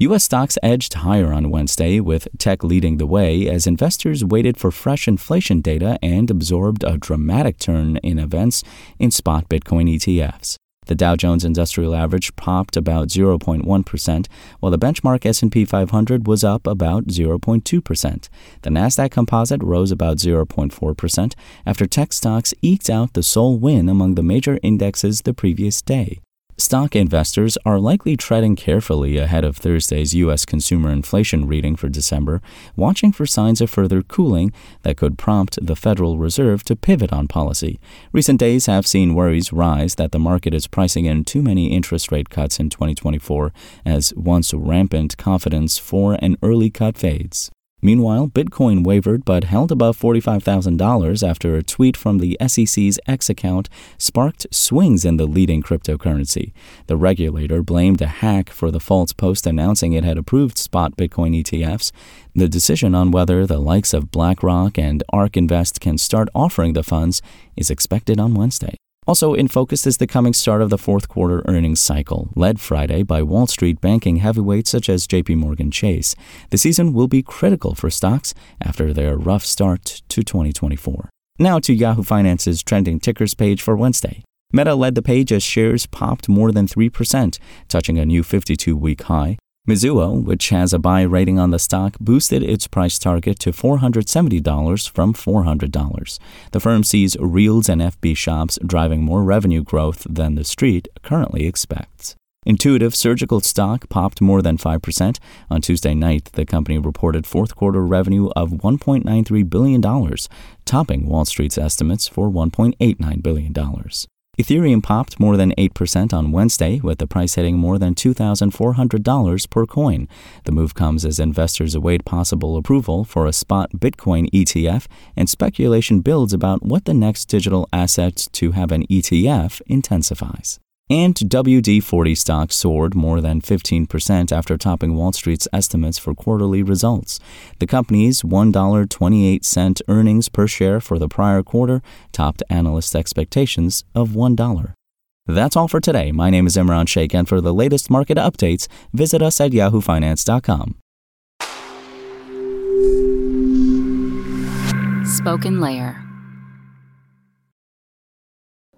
U.S. stocks edged higher on Wednesday, with tech leading the way as investors waited for fresh inflation data and absorbed a dramatic turn in events in spot Bitcoin ETFs. The Dow Jones Industrial Average popped about 0.1%, while the benchmark S&P 500 was up about 0.2%. The Nasdaq Composite rose about 0.4% after tech stocks eked out the sole win among the major indexes the previous day. Stock investors are likely treading carefully ahead of Thursday's U.S. consumer inflation reading for December, watching for signs of further cooling that could prompt the Federal Reserve to pivot on policy. Recent days have seen worries rise that the market is pricing in too many interest rate cuts in 2024 as once rampant confidence for an early cut fades. Meanwhile, Bitcoin wavered but held above $45,000 after a tweet from the SEC's X account sparked swings in the leading cryptocurrency. The regulator blamed a hack for the false post announcing it had approved spot Bitcoin ETFs. The decision on whether the likes of BlackRock and ARK Invest can start offering the funds is expected on Wednesday. Also in focus is the coming start of the fourth quarter earnings cycle, led Friday by Wall Street banking heavyweights such as JP Morgan Chase. The season will be critical for stocks after their rough start to 2024. Now to Yahoo Finance's trending tickers page for Wednesday. Meta led the page as shares popped more than 3%, touching a new 52 week high. Mizuho, which has a buy rating on the stock, boosted its price target to $470 from $400. The firm sees Reels and FB shops driving more revenue growth than the street currently expects. Intuitive Surgical stock popped more than 5%. On Tuesday night, the company reported fourth quarter revenue of $1.93 billion, topping Wall Street's estimates for $1.89 billion. Ethereum popped more than 8% on Wednesday, with the price hitting more than $2,400 per coin. The move comes as investors await possible approval for a spot Bitcoin ETF, and speculation builds about what the next digital asset to have an ETF intensifies. And WD 40 stock soared more than 15% after topping Wall Street's estimates for quarterly results. The company's $1.28 earnings per share for the prior quarter topped analyst expectations of $1. That's all for today. My name is Imran Sheikh, and for the latest market updates, visit us at yahoofinance.com. SpokenLayer.